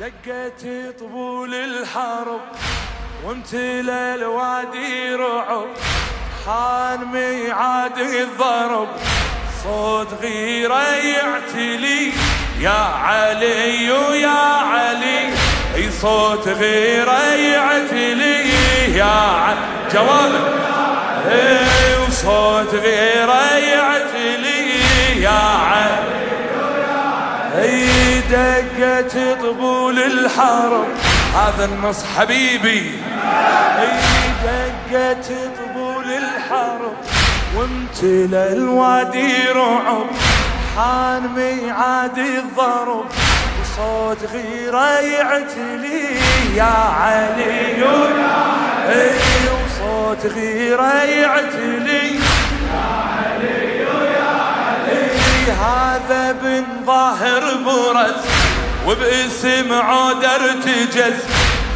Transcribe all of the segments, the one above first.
دقت طبول الحرب وامتلى الوادي رعب. حان ميعاد الضرب. صوت غيرة يعتلي. يا علي يا علي. أي صوت غيرة يعتلي. يا علي جوابك أي وصوت غيرة يعتلي. يا علي. دقت طبول الحرب هذا النص حبيبي. إي دقت طبول الحرب وامتلى الوادي رعب. حان ميعاد الضرب. وصوت غيرة يعتلي. يا علي إي وصوت غيرة يعتلي. يا علي يا علي هذا بن ظاهر برز وباسم عود ارتجز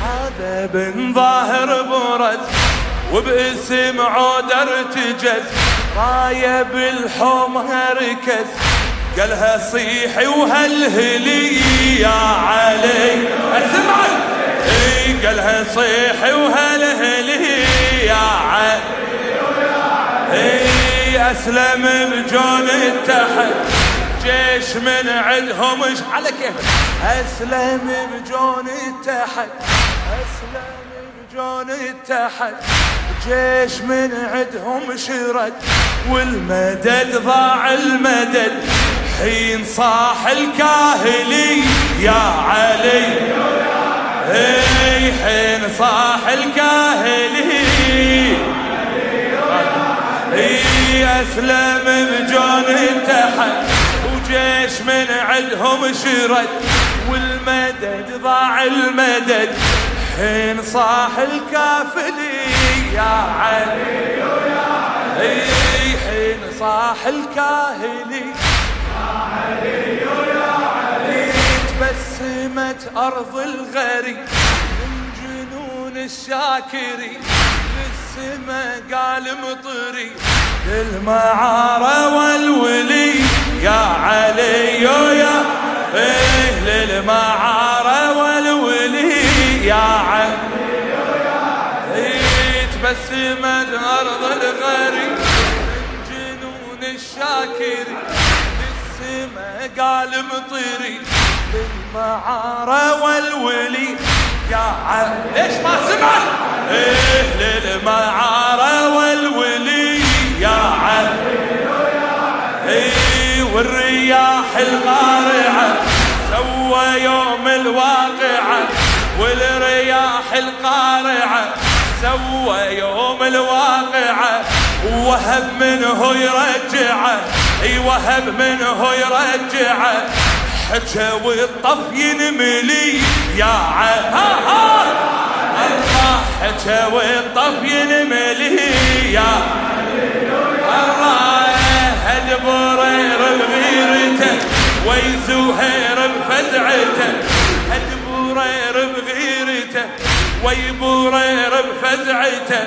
هذا بن ظاهر برز وباسم عود ارتجز راية بالحوم ركز قالها صيحي وهلهلي يا علي. اسمعك إي قالها صيحي وهلهلي يا علي. إي أسلم بجون التحت. جيش من عندهم على كيفك أسلم بجون التحت. أسلم بجون التحت. جيش من عندهم شرد. والمدد ضاع المدد. حين صاح الكاهلي يا علي. اي حين صاح الكاهلي. اي أسلم بجون تحت وجيش من عندهم شرد والمدد ضاع المدد. حين صاح الكافلي يا علي اي حين صاح الكاهلي يا علي يا علي تبسمت أرض الغري من جنون الشاكري للسما قال مطري. للمعارة والولي الشاكري للسما قال مطري للمعارة والولي. يا عم ليش ما سمع؟ إيه للمعارة والولي. يا عم. إيه والرياح القارعة سوى يوم الواقعة. والرياح القارعة سوى يوم الواقعة. وهب منه يرجعه اي وهب منه يرجعه حكى والطف ينملي يا ها ها. حكى والطف ينملي يا الله هد برير بغيرته ويزهير بفزعته هد برير بغيرته ويبورير بفزعته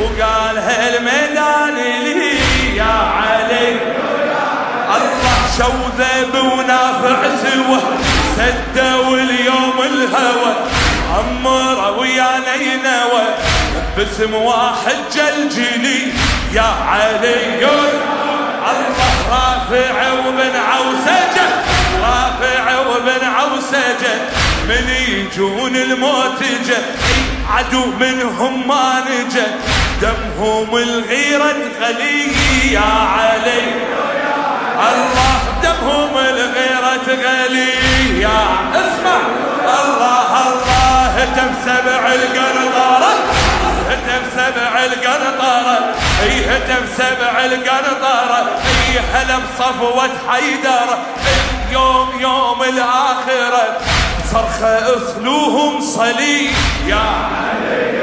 وقال هالميدان لي يا علي الله شوذب ونافع سوى سدوا اليوم الهوى. عمر ويا نينوى باسم واحد جلجلي. يا علي الله رافع وبن عوسجة رافع وبن عوسجة. من يجون الموتجة عدو منهم ما نجا. دمهم الغيرة غلي يا علي. الله دمهم الغيرة غلي يا اسمع. الله الله هتف سبع القنطرة هتف سبع القنطرة اي هتف سبع القنطرة اي هلا بصفوة حيدر. اليوم يوم الآخرة. صرخة اصلوهم صليب يا علي.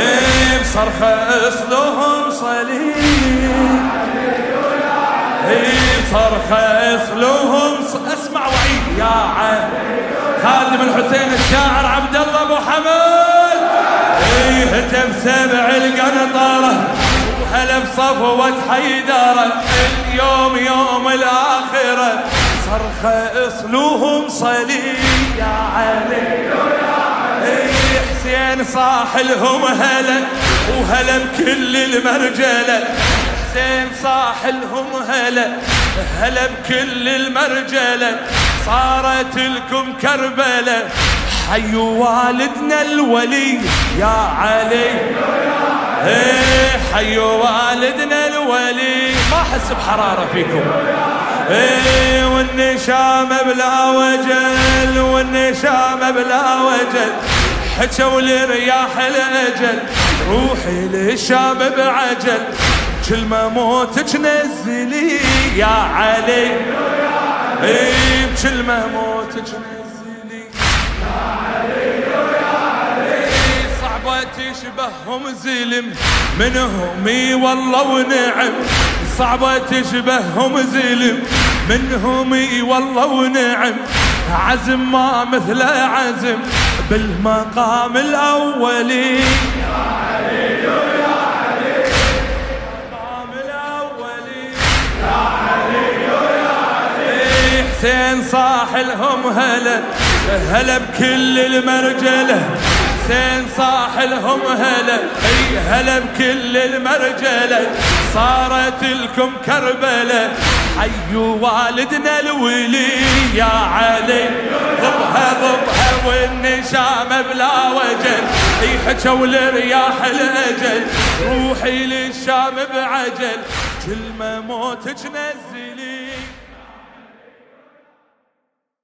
يا علي صرخة اصلوهم صليب صرخة اصلوهم اسمع وعيد يا علي خادم الحسين الشاعر عبد الله أبو حمد. إيه هتف سبع القنطرة وهلا بصفوة حيدرة. اليوم يوم الآخرة. صرخة اصلوهم صليب يا علي حسين صاح لهم هلا وهلا بكل المرجلة. حسين صاح لهم هلا هلا بكل المرجلة. صارت لكم كربلة. حيوا والدنا الولي يا علي. إيه حيوا والدنا الولي. ما أحس بحرارة فيكم. إيه والنشام بلا وجل والنشام بلا وجل. حكوا لرياح الاجل روحي للشام بعجل. كل ما موتك نزلي يا علي. إيه بكل ما موتك نزلي يا علي. يا علي صعبة تشبههم زلم منهم إي والله ونعم. صعبة تشبههم زلم منهم إي والله ونعم. عزم ما مثل عزم. بالمقام علي حسين صاح لهم هلا هلا بكل المرجله حسين صاح لهم هلا أي هلا بكل المرجله صارت لكم كربلة. حيوا والدنا الولي يا علي ضبها والنشام بلا وجل. حكوا لرياح الاجل روحي للشام بعجل. كل ما موتك نزلي